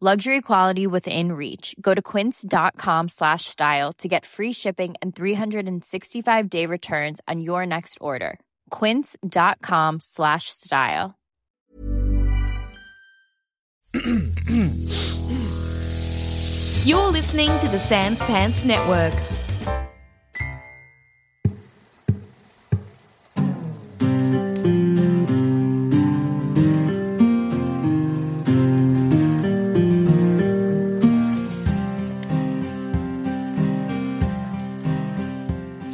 Luxury quality within reach. Go to quince.com slash style to get free shipping and 365 day returns on your next order. Quince.com slash style. You're listening to the Sans Pants Network.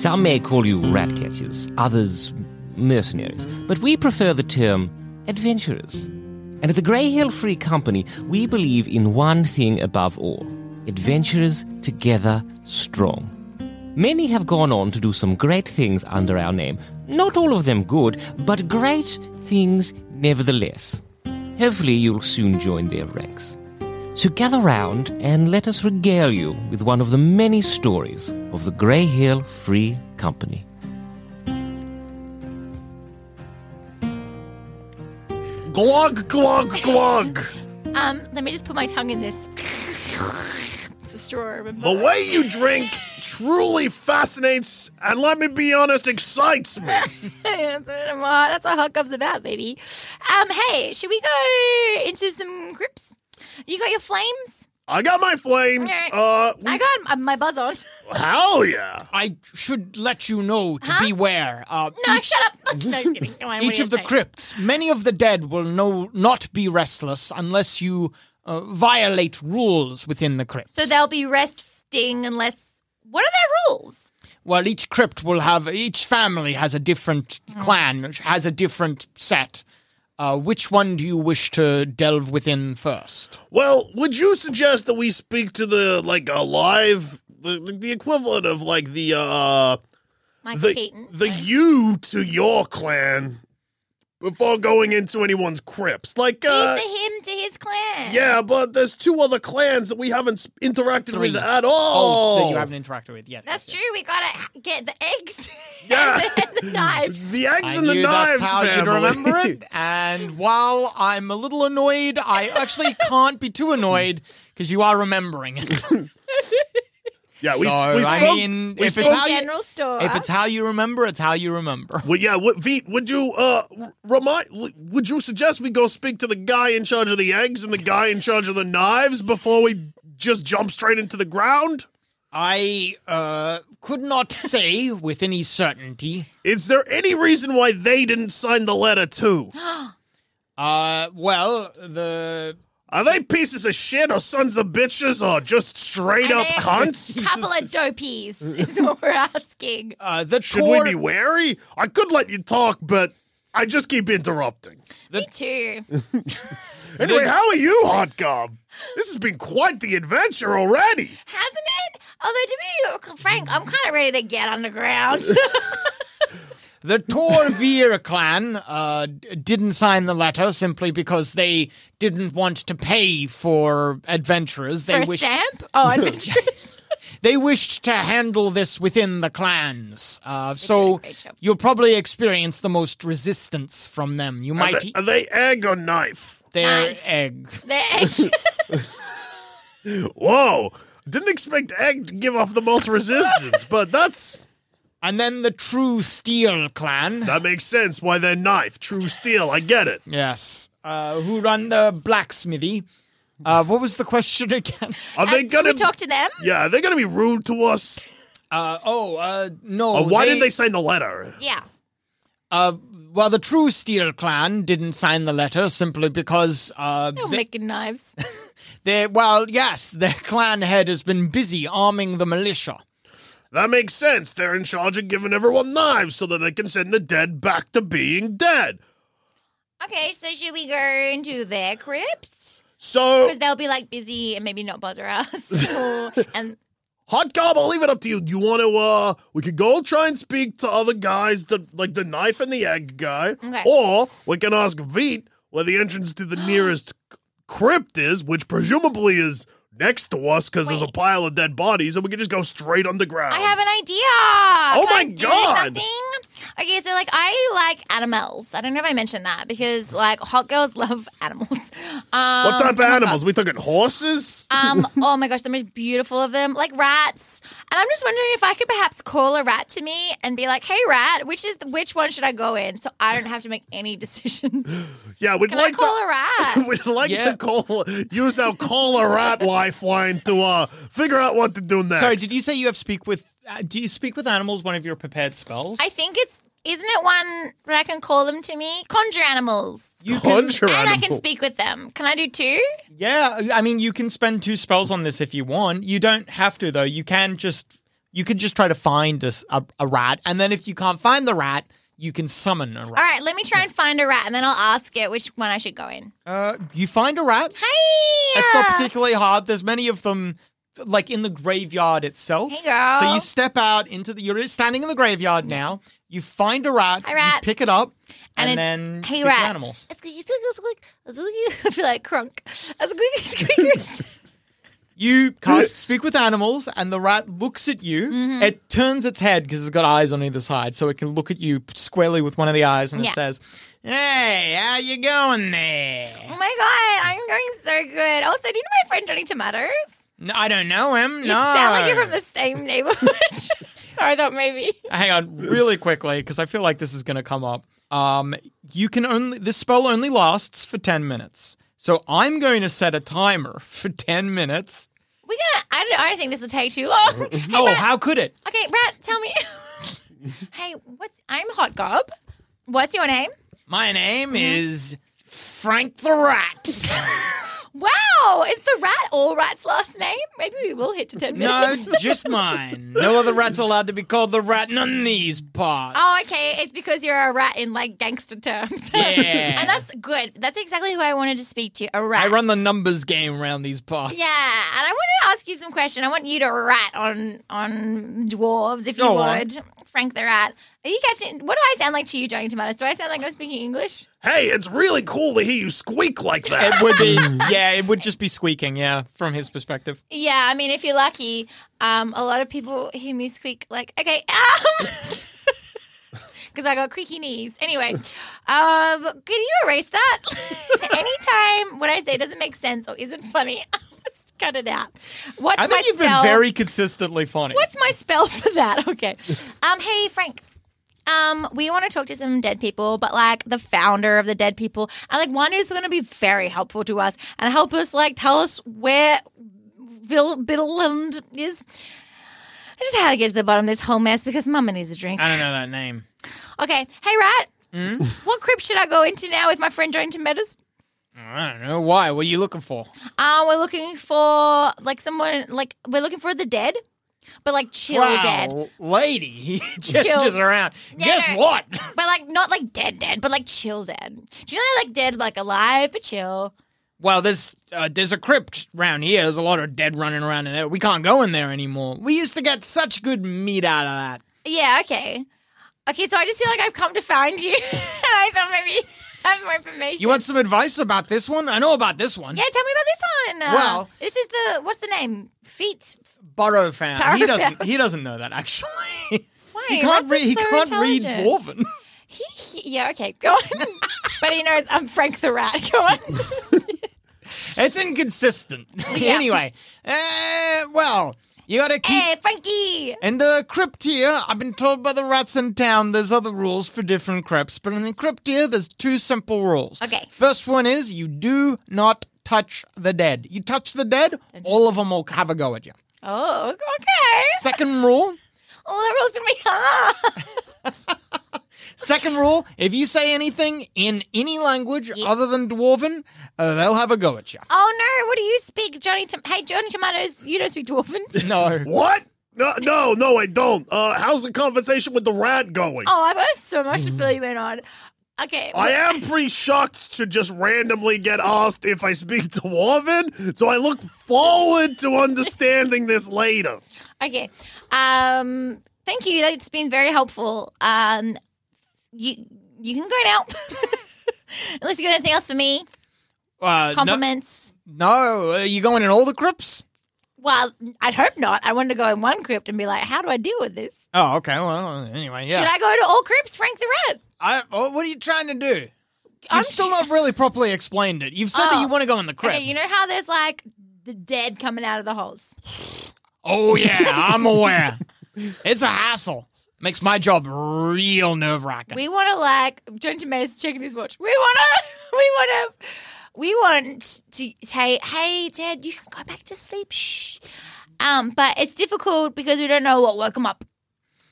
Some may call you rat catchers, others mercenaries, but we prefer the term adventurers. And at the Grey Hill Free Company, we believe in one thing above all adventurers together strong. Many have gone on to do some great things under our name. Not all of them good, but great things nevertheless. Hopefully, you'll soon join their ranks. So gather round and let us regale you with one of the many stories of the Grey Hill Free Company. Glug, glug, glug. Um, let me just put my tongue in this. it's a straw, remember? The way you drink truly fascinates and, let me be honest, excites me. that's, what I'm- uh, that's what hot gob's about, baby. Um, hey, should we go into some crypts? You got your flames? I got my flames. Alright. Uh, I got uh, my buzz on. hell yeah. I should let you know to Huh? beware. Uh, No, each, shut up. No, just kidding. Come on, what each are you of the saying? crypts, many of the dead will no, not be restless unless you uh, violate rules within the crypts. So they'll be resting unless. What are their rules? Well, each crypt will have, each family has a different Mm. clan, which has a different set. Uh, which one do you wish to delve within first? Well, would you suggest that we speak to the, like, alive, the, the equivalent of, like, the, uh, Michael the, Keaton. the right? you to your clan before going into anyone's crypts? Like, uh, He's the him to his clan. yeah, but there's two other clans that we haven't s- interacted Three. with at Oh, all. that you haven't interacted with. Yes, That's yes, yes. true. We gotta get the eggs Yeah. and the knives. The eggs I and the knew knives that's how you'd family. remember it. And while I'm a little annoyed, I actually can't be too annoyed because you are remembering it. So, yeah, we, we I spoke. mean, we if it's spoke- how you, General store. if it's how you remember, it's how you remember. Well, yeah, what, Veet, would you uh remind? Would you suggest we go speak to the guy in charge of the eggs and the guy in charge of the knives before we just jump straight into the ground? I uh, could not say with any certainty. Is there any reason why they didn't sign the letter too? Uh, well, the Are they pieces of shit or sons of bitches or just straight up they a cunts? couple of dopies is what we're asking. uh, the Should Tor- we be wary? I could let you talk, but I just keep interrupting. Me too. Anyway, how are you, Hot Gob? This has been quite the adventure already. Hasn't it? Although to be frank, I'm kind of ready to get underground. The Torvir clan uh, didn't sign the letter simply because they didn't want to pay for adventurers. They For a wished stamp? Oh, adventurous. they wished to handle this within the clans. Uh, so great job. you'll probably experience the most resistance from them. You Are might they, eat are they egg or knife? their Knife. egg. There. Whoa! Didn't expect egg to give off the most resistance, but that's And then the True Steel clan. that makes sense. Why they're knife, true steel. I get it. yes. Uh, who run the blacksmithy. Uh, what was the question again? Are they Should gonna? we talk to them? yeah, are they gonna be rude to us? Uh, oh, uh, no. Or why did they sign the letter? Yeah. Uh, well, the true Steel Clan didn't sign the letter simply because uh, They're they, making knives. they, well, yes, their clan head has been busy arming the militia. That makes sense. They're in charge of giving everyone knives so that they can send the dead back to being dead. okay, so should we go into their crypts? So, Because they'll be like busy and maybe not bother us. Or- and Hot Gob, I'll leave it up to you. Do you want to, uh, we could go try and speak to other guys, the, like the knife and the egg guy. Okay. Or we can ask Veet where the entrance to the nearest crypt is, which presumably is next to us because there's a pile of dead bodies, and we can just go straight underground. I have an idea. Oh Can my I do God. Something? Okay, so like I like animals. I don't know if I mentioned that because like hot girls love animals. Um, What type of oh animals? God. We talking horses? Um, oh my gosh, the most beautiful of them, like rats. And I'm just wondering if I could perhaps call a rat to me and be like, "Hey, rat, which is which one should I go in?" So I don't have to make any decisions. yeah, we'd Can like I call to. a rat? We'd like Yeah. to call use our call a rat lifeline to uh figure out what to do next. Sorry, did you say you have speak with? Uh, do you speak with animals? One of your prepared spells? I think it's isn't it one where I can call them to me? Conjure animals. you Conjure animals. and I can speak with them. Can I do two? Yeah, I mean, you can spend two spells on this if you want. You don't have to, though. You can just you could just try to find a rat, and then if you can't find the rat, you can summon a rat. All right, let me try and find a rat, and then I'll ask it which one I should go in. Uh, you find a rat. Hey, It's not particularly hard. There's many of them, like in the graveyard itself. Hey, girl. So you step out into the. You're standing in the graveyard now. You find a rat. Hi, rat. You pick it up, and, it- then hey, speak rat. to animals. I feel like crunk. Squeaky, squeakers. You cast speak with animals, and the rat looks at you. Mm-hmm. It turns its head because it's got eyes on either side, so it can look at you squarely with one of the eyes, and Yeah. it says, "Hey, how you going there?" Oh my god, I'm going so good. Also, do you know my friend Johnny Tomatoes? No, I don't know him. You no, sound like you're from the same neighborhood. I thought maybe. Hang on, really quickly, because I feel like this is going to come up. Um, you can only this spell only lasts for ten minutes, so I'm going to set a timer for ten minutes. We're gonna. I don't, I don't think this will take too long. Hey, oh, Rat, how could it? Okay, Rat, tell me. hey, what's? I'm Hot Gob. What's your name? My name Mm-hmm. is Frank the Rat. Wow, is the rat all rat's last name? Maybe we will hit to ten minutes. no, just mine. No other rat's allowed to be called the rat. None of these parts. Oh, okay. It's because you're a rat in like gangster terms. Yeah. and that's good. That's exactly who I wanted to speak to. A rat. I run the numbers game around these parts. Yeah, and I want to ask you some question. I want you to rat on on dwarves, if you Go on. would. Frank the rat. Are you catching? What do I sound like to you, Johnny Tomatoes? Do I sound like I'm speaking English? Hey, it's really cool to hear you squeak like that. It would be, yeah, it would just be squeaking, yeah, from his perspective. Yeah, I mean, if you're lucky, um, a lot of people hear me squeak like, okay, um, because I got creaky knees. Anyway, um, can you erase that? Anytime what I say doesn't make sense or isn't funny, let's cut it out. What's I my think you've spell? been very consistently funny. What's my spell for that? Okay. Um, hey Frank. Um, we want to talk to some dead people, but like the founder of the dead people, and like one who's going to be very helpful to us and help us like tell us where Vil- Biddleland is. I just had to get to the bottom of this whole mess because Mama needs a drink. I don't know that name. Okay, hey Rat, Hmm? what crypt should I go into now with my friend Joan Tomatoes? I don't know. Why? What are you looking for? Uh, we're looking for like someone like we're looking for the dead, but like chill wow, dead. lady. Chill. around. Yeah, Guess no. what? But like not like dead dead, but like chill dead. Do you know like dead like alive but chill? Well, there's uh, there's a crypt round here. There's a lot of dead running around in there. We can't go in there anymore. We used to get such good meat out of that. Yeah, okay. Okay, so I just feel like I've come to find you. and I thought maybe have more information. You want some advice about this one? I know about this one. Yeah, tell me about this one. Uh, Well- this is the what's the name? Feet. Burrow found. He doesn't. He doesn't know that actually. Why? he can't read. He so can't read dwarven. He, he- yeah, okay, go on. but he knows I'm Frank the Rat. Go on. It's inconsistent. anyway, uh, well, you gotta keep. hey, Frankie. In the crypt here, I've been told by the rats in town there's other rules for different crypts, but in the crypt here, there's two simple rules. Okay. First one is you do not touch the dead. You touch the dead, all of them will have a go at you. Oh, okay. Second rule, rule is gonna be ah. Second rule: if you say anything in any language other than Dwarven, uh, they'll have a go at you. Oh no! What do you speak, Johnny? Tom- hey, Johnny Tomatoes, you don't speak Dwarven. No. What? No, no, no, I don't. Uh, how's the conversation with the rat going? Oh, I've got so much to fill you in on. Okay. I am pretty shocked to just randomly get asked if I speak Dwarven, so I look forward to understanding this later. Okay. Um. Thank you. It's been very helpful. Um. You you can go now. Unless you got anything else for me. Uh, Compliments. no, are you going in all the crypts? Well, I'd hope not. I wanted to go in one crypt and be like, how do I deal with this? Oh, okay. Well, anyway, yeah. Should I go to all crypts, Frank the Rat? I, oh, what are you trying to do? You've I'm still sh- not really properly explained it. You've said that Oh. you want to go in the crypts. Okay, you know how there's like the dead coming out of the holes? Oh yeah, I'm aware. it's a hassle. Makes my job real nerve wracking. We want to like John Tomatoes is checking his watch. We want to. We want to. We want to say, "Hey, Dad, you can go back to sleep." Shh. Um, but it's difficult because we don't know what woke him up,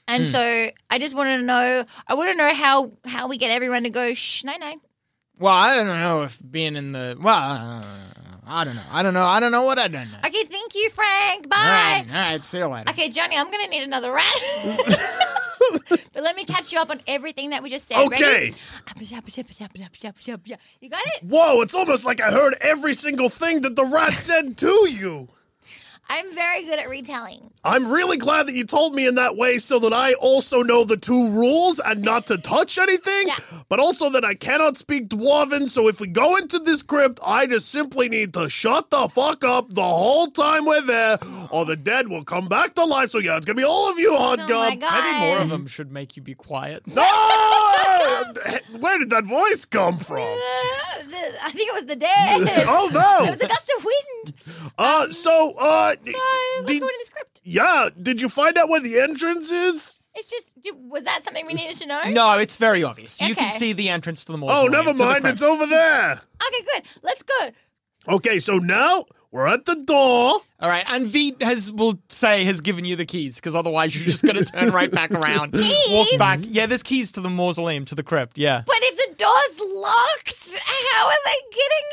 and so I just want to know. I want to know how how we get everyone to go. Shh, no, no. Well, I don't know if being in the well, I don't know. I don't know. I don't know what I don't know. Okay, thank you, Frank. Bye. All right, all right. See you later. Okay, Johnny, I'm gonna need another rat. but let me catch you up on everything that we just said. Okay. Ready? You got it? Whoa, it's almost like I heard every single thing that the rat said to you. I'm very good at retelling. I'm really glad that you told me in that way so that I also know the two rules and not to touch anything, Yeah. but also that I cannot speak Dwarven. So if we go into this crypt, I just simply need to shut the fuck up the whole time we're there, or the dead will come back to life. So yeah, it's gonna be all of you, Hot Oh my Gum. god. Maybe more of them should make you be quiet. No! Where did that voice come from? I think it was the dead. Oh no! It was a gust of wind. Uh, so uh, So let's did- go into the script. yeah, did you find out where the entrance is? It's just, do- was that something we needed to know? No, it's very obvious. You can see the entrance to the mausoleum. Oh, never mind. It's over there. Okay, good. Let's go. Okay, so now we're at the door. All right, and V has will say has given you the keys because otherwise you're just going to turn right back around, keys? walk back. Yeah, there's keys to the mausoleum to the crypt. Yeah, But if the door's locked, how are they getting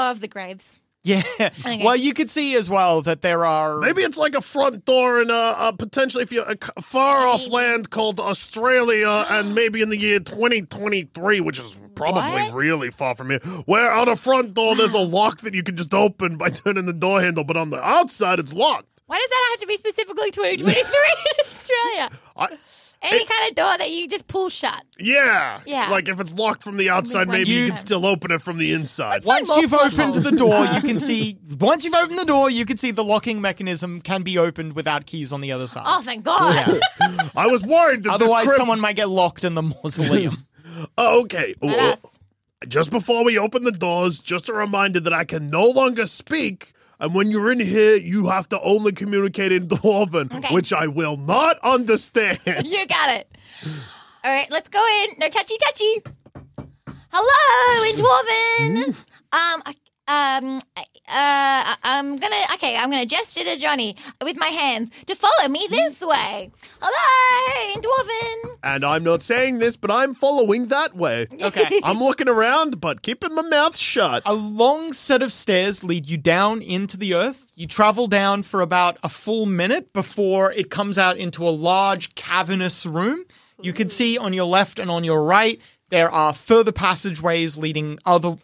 out of the graves? yeah. Okay. Well, you could see as well that there are Maybe it's like a front door in a, uh potentially if you're a c- far off land called Australia, and maybe in the year 2023, which is probably What? really far from here, where on a front door there's a lock that you can just open by turning the door handle, but on the outside it's locked. Why does that have to be specifically 2023 in Australia? I, Any kind of door that you just pull shut. yeah, Yeah. Like if it's locked from the outside, one maybe you you- can still open it from the inside. Once more you've plot opened holes. the door, you can see. Once you've opened the door, you can see the locking mechanism can be opened without keys on the other side. Oh, thank God. I was worried that Otherwise, this crypt- someone might get locked in the mausoleum. Oh, okay. Not us. Just before we open the doors, just a reminder that I can no longer speak. And when you're in here, you have to only communicate in Dwarven, Okay. which I will not understand. You got it. All right, let's go in. No touchy touchy. Hello, in Dwarven. Um, I, um, I- uh, I'm gonna. Okay, I'm gonna gesture to Johnny with my hands to follow me this way. Hello, Dwarven. and I'm not saying this, but I'm following that way. Okay. I'm looking around, but keeping my mouth shut. A long set of stairs lead you down into the earth. You travel down for about a full minute before it comes out into a large cavernous room. You can see on your left and on your right there are further passageways leading other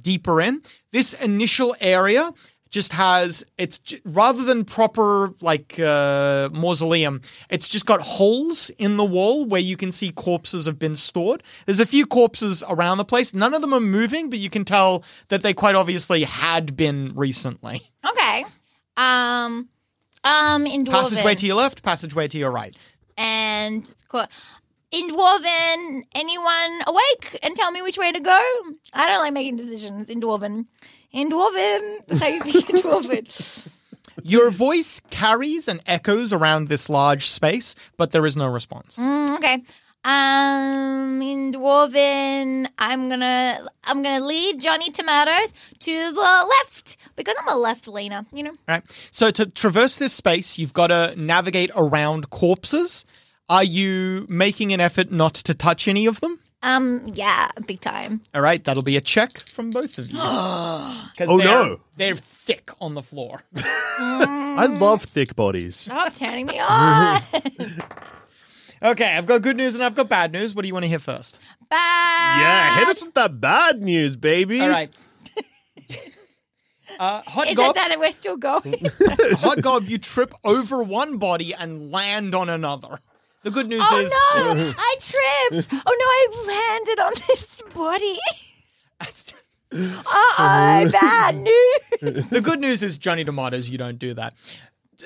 deeper in. This initial area just has it's rather than proper like uh, mausoleum it's just got holes in the wall where you can see corpses have been stored there's a few corpses around the place none of them are moving but you can tell that they quite obviously had been recently Okay. Um, um, in Dwarven. passageway to your left passageway to your right and in Dwarven, anyone awake and tell me which way to go? I don't like making decisions in Dwarven. In Dwarven, that's how you speak in Dwarven. your voice carries and echoes around this large space but there is no response Mm, okay. Um, in Dwarven, I'm gonna I'm gonna lead Johnny Tomatoes to the left because I'm a left leaner. You know. Right. So to traverse this space, you've got to navigate around corpses. Are you making an effort not to touch any of them? Um, yeah, big time. All right, that'll be a check from both of you. Oh, they're- no. They're thick on the floor. I love thick bodies. Stop turning me on. Okay, I've got good news and I've got bad news. What do you want to hear first? Bad. Yeah, hit us with that bad news, baby. All right. Uh, hot Is gob, it that we're still going? hot gob, you trip over one body and land on another. The good news oh is Oh no, I tripped. Oh no, I landed on this body. Uh-oh, bad news. the good news is Johnny Tomatoes, you don't do that.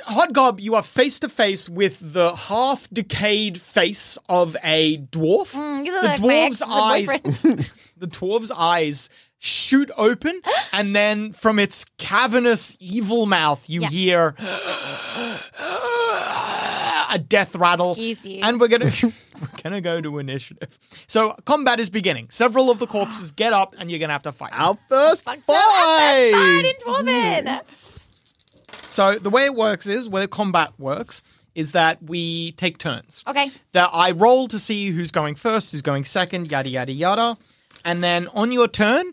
Hot Gob, you are face to face with the half decayed face of a dwarf. Mm, the like dwarf's eyes the dwarf's eyes shoot open and then from its cavernous evil mouth you Yeah. hear a death rattle Excuse you. and we're gonna we're gonna go to initiative so combat is beginning several of the corpses get up and you're gonna have to fight Our first Fuck no, I'm fight. fine in Dwarven. so the way it works is where combat works is that we take turns Okay. that I roll to see who's going first, who's going second, yada yada yada. And then on your turn,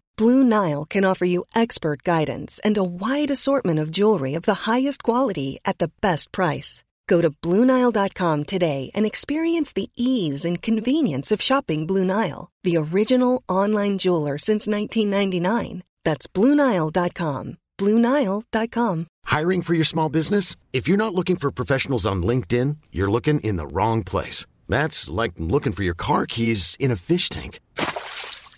Blue Nile can offer you expert guidance and a wide assortment of jewelry of the highest quality at the best price. Go to BlueNile.com today and experience the ease and convenience of shopping Blue Nile, the original online jeweler since 1999. That's BlueNile.com. BlueNile.com. Hiring for your small business? If you're not looking for professionals on LinkedIn, you're looking in the wrong place. That's like looking for your car keys in a fish tank.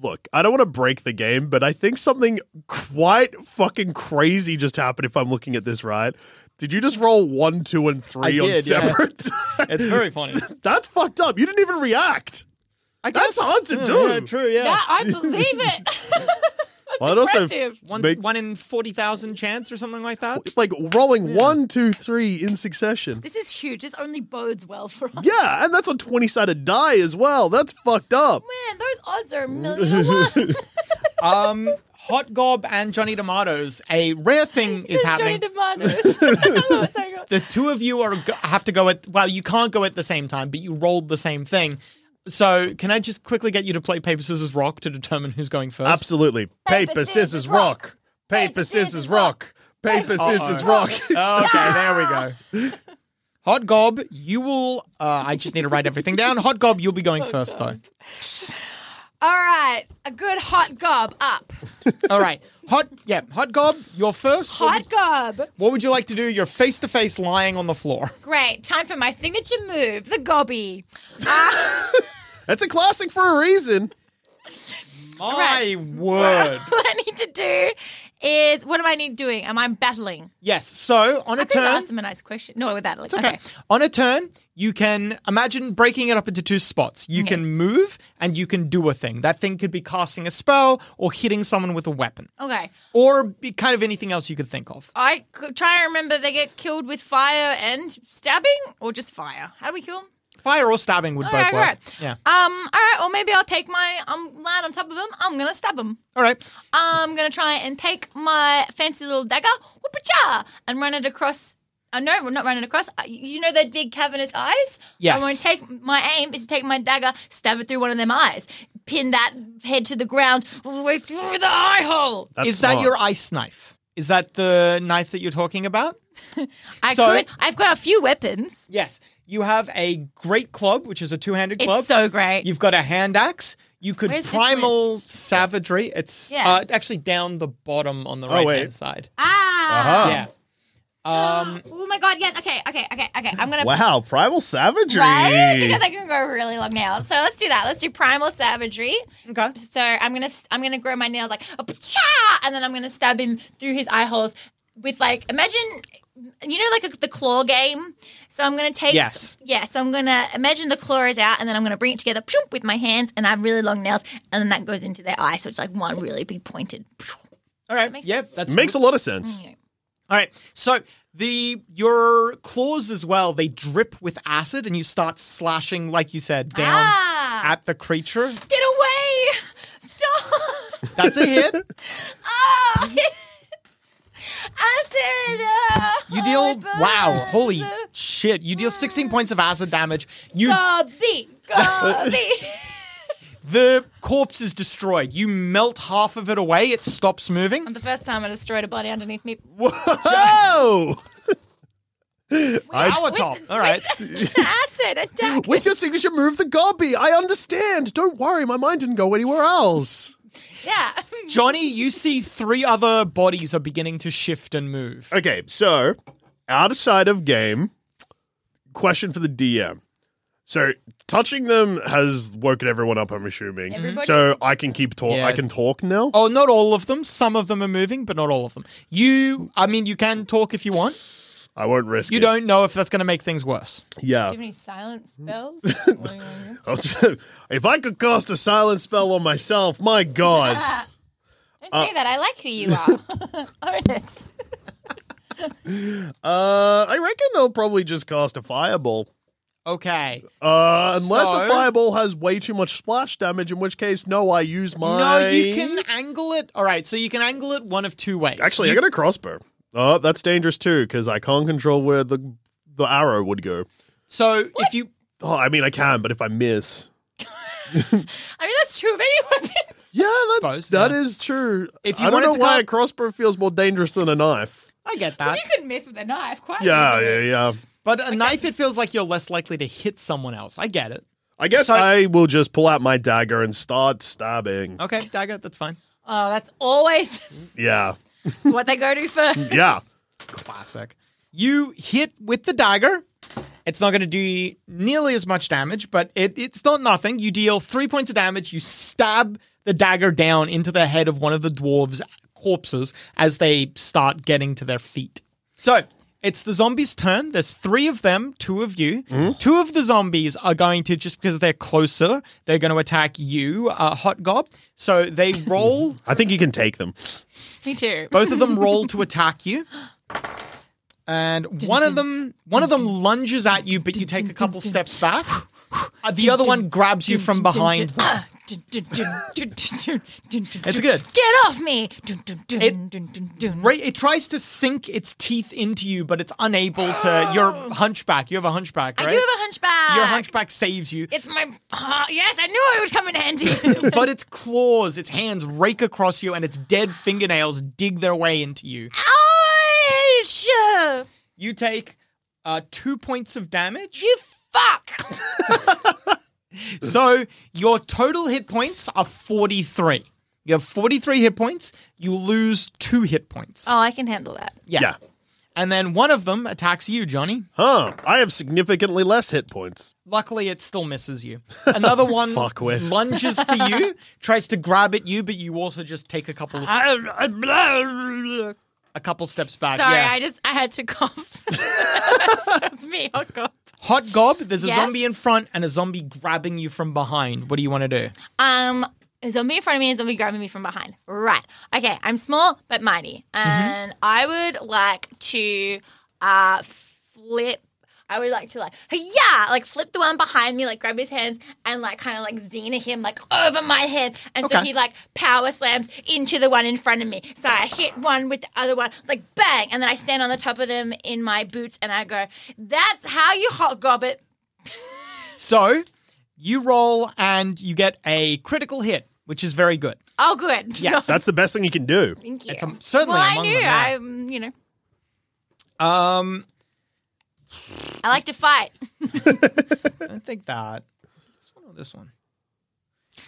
look, I don't want to break the game, but I think something quite fucking crazy just happened if I'm looking at this right. Did you just roll one, two, and three I on did, yeah. separate? it's very funny. That's fucked up. You didn't even react. I That's guess- hard to Yeah, do. Yeah, true, yeah. Yeah, I believe it. Well, it also impressive. one, make- one in 40,000 chance or something like that. like rolling one, two, three in succession. This is huge. This only bodes well for us. Yeah, and that's a 20 sided die as well. That's fucked up. Man, those odds are a million to one. Um, Hot Gob and Johnny Tomatoes, a rare thing is This happening. Johnny Tomatoes. I love it so good. the two of you are go- have to go at well you can't go at the same time but you rolled the same thing so can i just quickly get you to play paper scissors rock to determine who's going first Absolutely. Paper, Paper, scissors, scissors, rock. rock. Paper, Paper, scissors, scissors, rock. Paper, scissors, rock. okay there we go hot gob you will uh, i just need to write everything down hot gob you'll be going first though All right, a good hot gob up. all right hot yeah hot gob you're first What Hot would- gob. what would you like to do you're face to face lying on the floor Great. Time for my signature move, the gobby. That's a classic for a reason. my Right. word What I need to do is what am I need doing? Am I battling? yes so on a I could turn ask them a nice question. No, we're battling. Okay. Okay. On a turn, you can imagine breaking it up into two spots. You can move and you can do a thing. That thing could be casting a spell or hitting someone with a weapon Okay. or be kind of anything else you could think of. I could try to remember they get killed with fire and stabbing or just fire. How do we kill them? Fire or stabbing would All both right, work. right. Yeah. Um, all right, or maybe I'll take my um land on top of him. I'm gonna stab him. All right. I'm gonna try and take my fancy little dagger, whoop-a-cha, and run it across Uh, no, we're not running across. Uh, You know the big cavernous eyes? Yes. I'm going to take my aim is to take my dagger, stab it through one of them eyes, pin that head to the ground all the way through the eye hole. That's is that your ice knife? Is that the knife that you're talking about? I So- could. I've got a few weapons. Yes. You have a great club, which is a two-handed club. It's club. so great. You've got a hand axe. You could Where's this primal savagery. It's Yeah. uh, actually down the bottom on the Oh, right wait. hand side. ah. Uh-huh. Yeah. Um, Oh my god, yes. Okay, okay, okay, okay. I'm going to. Wow, primal savagery. Right? Because I can grow really long nails. So let's do that. Let's do primal savagery. okay. So I'm gonna I'm gonna grow my nails like a cha, and then I'm gonna stab him through his eye holes with like imagine you know like a, the claw game. So I'm gonna take Yes. yeah. So I'm gonna imagine the claw is out, and then I'm gonna bring it together pshoom, with my hands, and I have really long nails, and then that goes into their eye. So it's like one really big pointed. All right. makes Yep. sense. That's Makes a lot of sense. All right. So the your claws as well, they drip with acid and you start slashing, like you said, down Ah. at the creature. Get away! Stop! That's a hit. Ah! Acid! You deal oh, my wow, holy shit. You deal 16 points of acid damage. You Gobby! Gobby! the corpse is destroyed. You melt half of it away, it stops moving. the first time I destroyed a body underneath me. Whoa! Power top. All right. acid attack. With your signature move, the gobby. I understand. Don't worry, my mind didn't go anywhere else. Yeah. Johnny, you see three other bodies are beginning to shift and move. Okay, so outside of game, question for the DM. So touching them has woken everyone up. I'm assuming. Everybody? So I can keep talk. Yeah. I can talk now. Oh, not all of them. Some of them are moving, but not all of them. You, I mean, you can talk if you want. I won't risk. You it. don't know if that's going to make things worse. Yeah. Do you have any silent spells? I'll just- if I could cast a silent spell on myself, my god. Don't say that. I like who you are. Own it. Uh, I reckon I'll probably just cast a fireball. Okay. Uh, unless So- a fireball has way too much splash damage, in which case, no, I use my. No, you can angle it. All right, so you can angle it one of two ways. Actually, you, I got a crossbow. Oh, that's dangerous too because I can't control where the the arrow would go. So if you, Oh, I mean, I can, but if I miss, I mean, that's true of any weapon. yeah, that Suppose, that yeah. is true. If you I don't wanted know to why cut- a crossbow feels more dangerous than a knife. I get that. you could miss with a knife quite Yeah, easily. yeah, yeah. But a knife, it feels like you're less likely to hit someone else. I get it. I guess So- I will just pull out my dagger and start stabbing. Okay, dagger, that's fine. Oh, that's always Yeah, that's what they go to first. yeah. Classic. You hit with the dagger. It's not going to do nearly as much damage, but it, it's not nothing. You deal three points of damage. You stab the dagger down into the head of one of the dwarves' corpses as they start getting to their feet. So it's the zombies' turn. There's three of them, two of you. Two of the zombies are going to, just because they're closer, they're going to attack you, uh, Hot Gob. So they roll, I think you can take them. Me too. both of them roll to attack you. And one of them, one of them lunges at you, but you take a couple steps back. Uh, the other one grabs you from behind. them. It's good. Get off me! It-. Right, it tries to sink its teeth into you, but it's unable to. You're hunchback. You have a hunchback, I do have a hunchback. Your hunchback saves you, It's my. ah, yes, I knew it would come in handy. but its claws, its hands rake across you, and its dead fingernails dig their way into you. Ouch! You take uh, two points of damage. You fuck! So your total hit points are 43. You have 43 hit points. You lose two hit points. Oh, I can handle that. yeah. Yeah. And then one of them attacks you, Johnny. Huh. I have significantly less hit points. Luckily, it still misses you. Another one Fuckwit. lunges for you, tries to grab at you, but you also just take a couple Sorry, a couple steps back. I yeah. I just I had to cough. That's me. Oh god. Hot gob. There's a Yes? zombie in front and a zombie grabbing you from behind. What do you want to do? Um, a zombie in front of me, and a zombie grabbing me from behind. Right. Okay. I'm small but mighty, and I would like to uh flip. I would like to like, yeah, like flip the one behind me, like grab his hands and like kind of like Xena him like over my head. And so Okay. he like power slams into the one in front of me. So I hit one with the other one, like bang. And then I stand on the top of them in my boots and I go, that's how you hot gob it. So you roll and you get a critical hit, which is very good. Oh, good. Yes. That's the best thing you can do. Thank you. It's um, certainly well, I among knew. them, yeah. I'm, you know, Um, I like to fight. I don't think that this one or this one?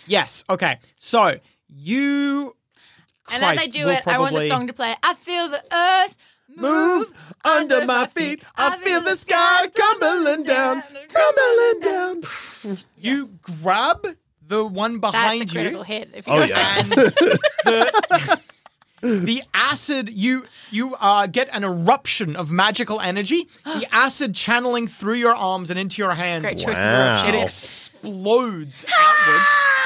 Yes. Okay. So you. And as I do will it, I want the probably- song to play. I feel the earth move Under my feet, I feel the sky tumbling down, tumbling down. You grab the one That's a behind critical you. hit. If you Oh yeah. and the, the acid you you uh, get an eruption of magical energy the acid channeling through your arms and into your hands Great choice of Wow. eruption. it explodes outwards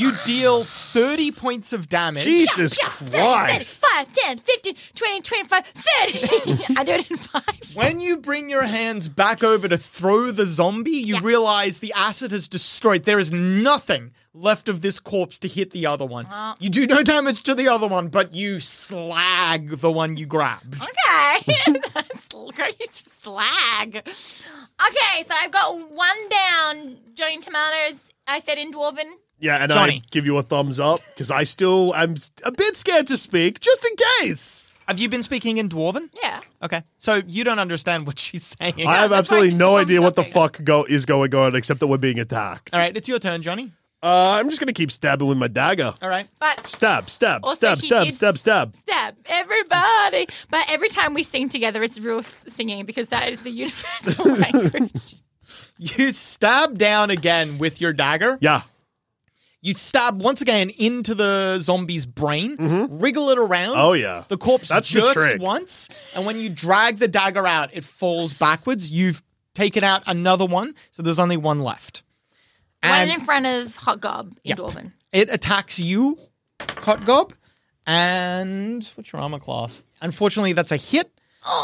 you deal 30 points of damage Jesus Yeah, Christ. 5, 10, 15, 20, 25, 30. I do it in five. when you bring your hands back over to throw the zombie, you Yeah. realize the acid has destroyed. There is nothing left of this corpse to hit the other one. Uh. you do no damage to the other one, but you slag the one you grabbed. Okay. That's great use of slag. Okay, so I've got one down. Johnny Tomatoes, I said in Dwarven. Yeah, and Johnny. I give you a thumbs up because I still am s- a bit scared to speak, just in case. Have you been speaking in Dwarven? Yeah. Okay, so you don't understand what she's saying. I have that's absolutely I no idea what the fuck go is going on, except that we're being attacked. All right, it's your turn, Johnny. Uh, I'm just gonna keep stabbing with my dagger. All right. But Stab, stab, also stab, he stab, did stab, stab. Stab. Everybody. But every time we sing together, it's real s- singing because that is the universal language. You stab down again with your dagger. Yeah. You stab once again into the zombie's brain, mm-hmm. wriggle it around. Oh, yeah. The corpse That's the jerks trick. once, and when you drag the dagger out, it falls backwards. You've taken out another one, so there's only one left. One And in front of Hot Gob in Yep. Dwarven. it attacks you, Hot Gob, and what's your armor class? Unfortunately, that's a hit.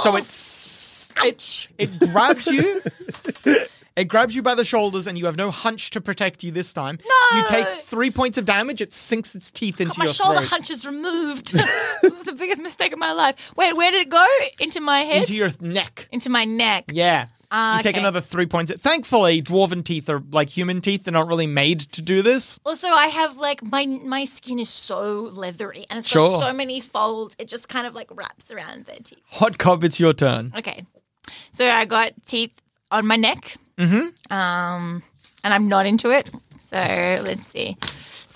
So oh. it's it, it grabs you. It grabs you by the shoulders, and you have no hunch to protect you this time. No! You take three points of damage. It sinks its teeth into my your shoulder throat, hunch is removed. this is the biggest mistake of my life. Wait, where did it go? Into my head? into your neck. Into my neck. Yeah. Ah, you take okay. another three points. Thankfully, dwarven teeth are like human teeth. They're not really made to do this. Also, I have like my my skin is so leathery and it's Sure. got so many folds. It just kind of like wraps around the teeth. Hot Gob, it's your turn. Okay, so I got teeth on my neck. Mm-hmm. Um, and I'm not into it. So let's see.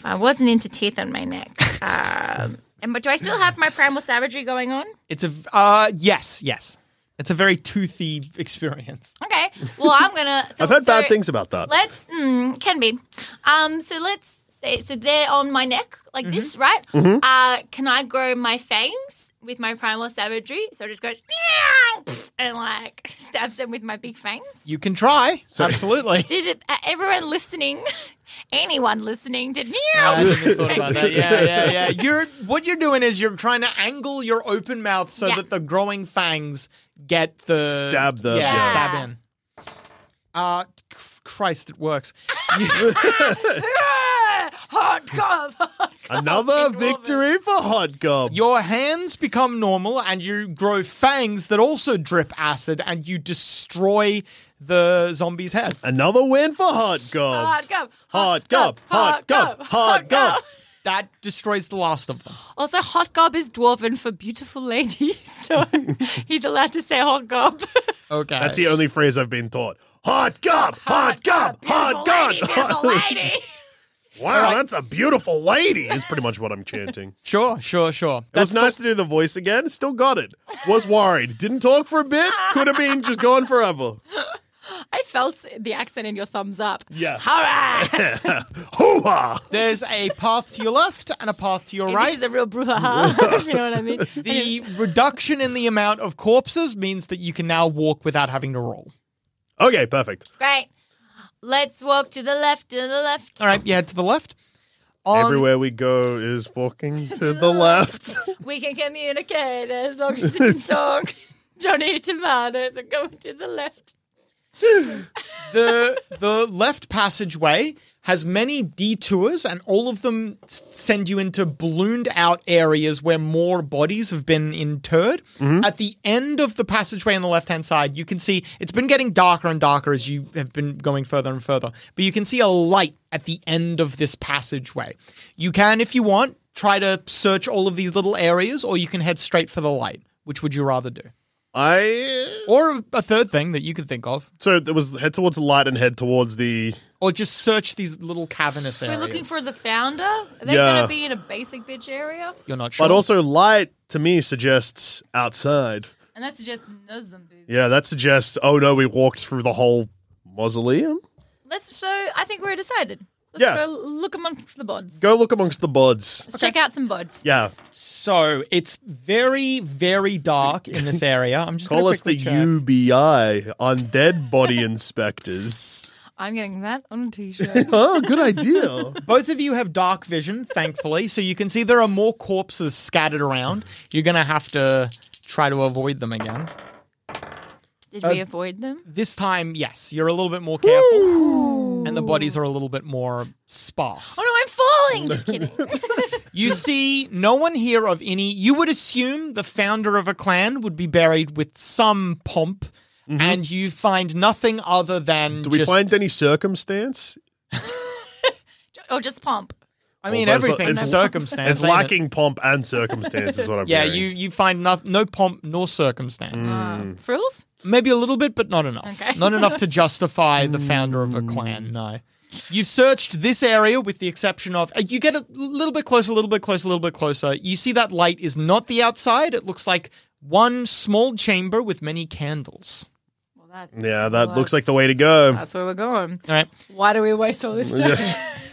I wasn't into teeth on my neck. Um, and but do I still have my primal savagery going on? It's a uh yes, yes. It's a very toothy experience. Okay. Well, I'm gonna. So, I've heard so bad things about that. Let's mm, can be. Um. So let's say so they're on my neck like this, Mm-hmm. right? Uh, can I grow my fangs with my primal savagery? So it just goes meow, and like stabs them with my big fangs. You can try. Absolutely. Did it, uh, everyone listening, anyone listening, did meow? Hadn't thought about that. Yeah, yeah, yeah. You're what you're doing is you're trying to angle your open mouth so Yeah. that the growing fangs get the Stab the- yeah, Yeah. stab in. Uh, c- Christ, it works. Hot gob, hot gob. Another victory for Hot Gob. Your hands become normal, and you grow fangs that also drip acid, and you destroy the zombie's head. Another win for Hot Gob. Hot gob, Hot Gob, Hot Gob, Hot Gob. That destroys the last of them. Also, hot gob is dwarven for beautiful ladies, so he's allowed to say hot gob. Okay, That's the only phrase I've been taught. Hot Gob, Hot Gob, Hot Gob. lady, beautiful lady. Wow, that's a beautiful lady, is pretty much what I'm chanting. Sure, sure, sure. It was nice to do the voice again. Still got it. Was worried. Didn't talk for a bit. Could have been just gone forever. I felt the accent in your thumbs up. Yeah. All right. Hoo-ha! There's a path to your left and a path to your This right. is a real brouhaha. if you know what I mean? The reduction in the amount of corpses means that you can now walk without having to roll. Okay, perfect. Great. Let's walk to the left, to the left. All right, yeah, to the left. On, Everywhere we go is walking to the left. We can communicate as long as it's in song. Don't eat tomatoes. I'm going to the left. the the left passageway has many detours and all of them send you into ballooned out areas where more bodies have been interred. Mm-hmm. At the end of the passageway on the left hand side, you can see it's been getting darker and darker as you have been going further and further. But you can see a light at the end of this passageway. You can, if you want, try to search all of these little areas, or you can head straight for the light. Which would you rather do? I Or a third thing that you could think of. so there was head towards the light and head towards the. Or just search these little cavernous So areas. we're looking for the founder. Are they Yeah. going to be in a basic bitch area? You're not sure. But also, light to me suggests outside. And that's just no zombies. Yeah, that suggests. Oh no, we walked through the whole mausoleum. Let's. So I think we're decided. Let's Yeah. go look amongst the bods. Go look amongst the buds. Let's check out some bods. Yeah, So it's very, very dark in this area. I'm just call us the quickly check. UBI, Undead Body Inspectors. I'm getting that on a t-shirt. Oh, good idea. Both of you have dark vision, thankfully, so you can see there are more corpses scattered around. You're gonna have to try to avoid them again. Did Uh, we avoid them? This time, yes, you're a little bit more careful, and the bodies are a little bit more sparse. Oh no, I'm falling. Just kidding. You see no one here of any. You would assume the founder of a clan would be buried with some pomp, and you find nothing other than. Mm-hmm. Do we just- find any circumstance? oh, just pomp. I mean, Well, there's a- everything's it's- circumstance. It's ain't it? lacking pomp and circumstance, is what I'm Yeah, hearing. you you find no, no pomp nor circumstance. Mm. Uh, frills? Maybe a little bit, but not enough. Okay. Not enough to justify the founder of a clan. No. You searched this area with the exception of. uh, You get a little bit closer, a little bit closer, a little bit closer. You see that light is not the outside. It looks like one small chamber with many candles. Well, that, yeah, that well, looks like the way to go. That's where we're going. All right. Why do we waste all this time? Yes.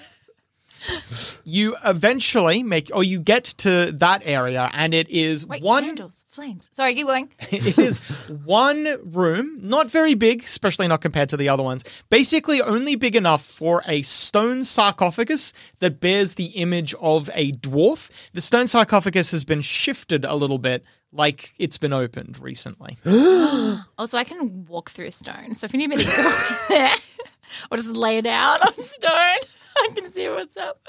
You eventually make, or you get to that area, and it is Wait, one. candles, flames. Sorry, keep going. it is one room, not very big, especially not compared to the other ones. Basically, only big enough for a stone sarcophagus that bears the image of a dwarf. The stone sarcophagus has been shifted a little bit, like it's been opened recently. Also, I can walk through stone. So if you need me to go there or just lay down on stone, I can see what's up.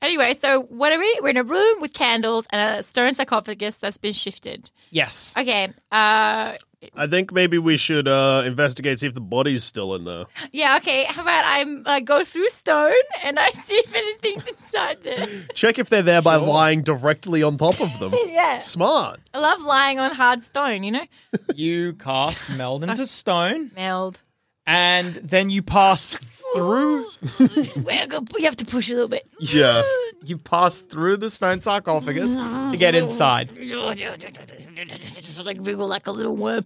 Anyway, so what are we? We're in a room with candles and a stone sarcophagus that's been shifted. yes. Okay. Uh, I think maybe we should uh, investigate, see if the body's still in there. yeah. Okay. How about I uh, go through stone and I see if anything's inside there? Check if they're there by lying directly on top of them. Yeah. Smart. I love lying on hard stone. You know, You cast meld into stone, meld. And then you pass through. Well, go- you have to push a little bit. Yeah. You pass through the stone sarcophagus to get inside. like wiggle like a little worm.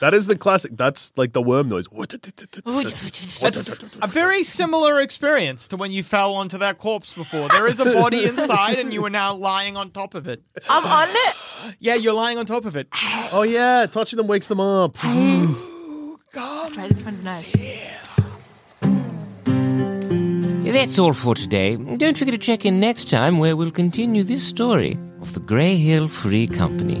That is the classic. That's like the worm noise. That's a very similar experience to when you fell onto that corpse before. There is a body inside, and you are now lying on top of it. I'm on it. Yeah, you're lying on top of it. Oh yeah, touching them wakes them up. That's right. This one's nice. That's all for today. Don't forget to check in next time where we'll continue this story of the Grey Hill Free Company.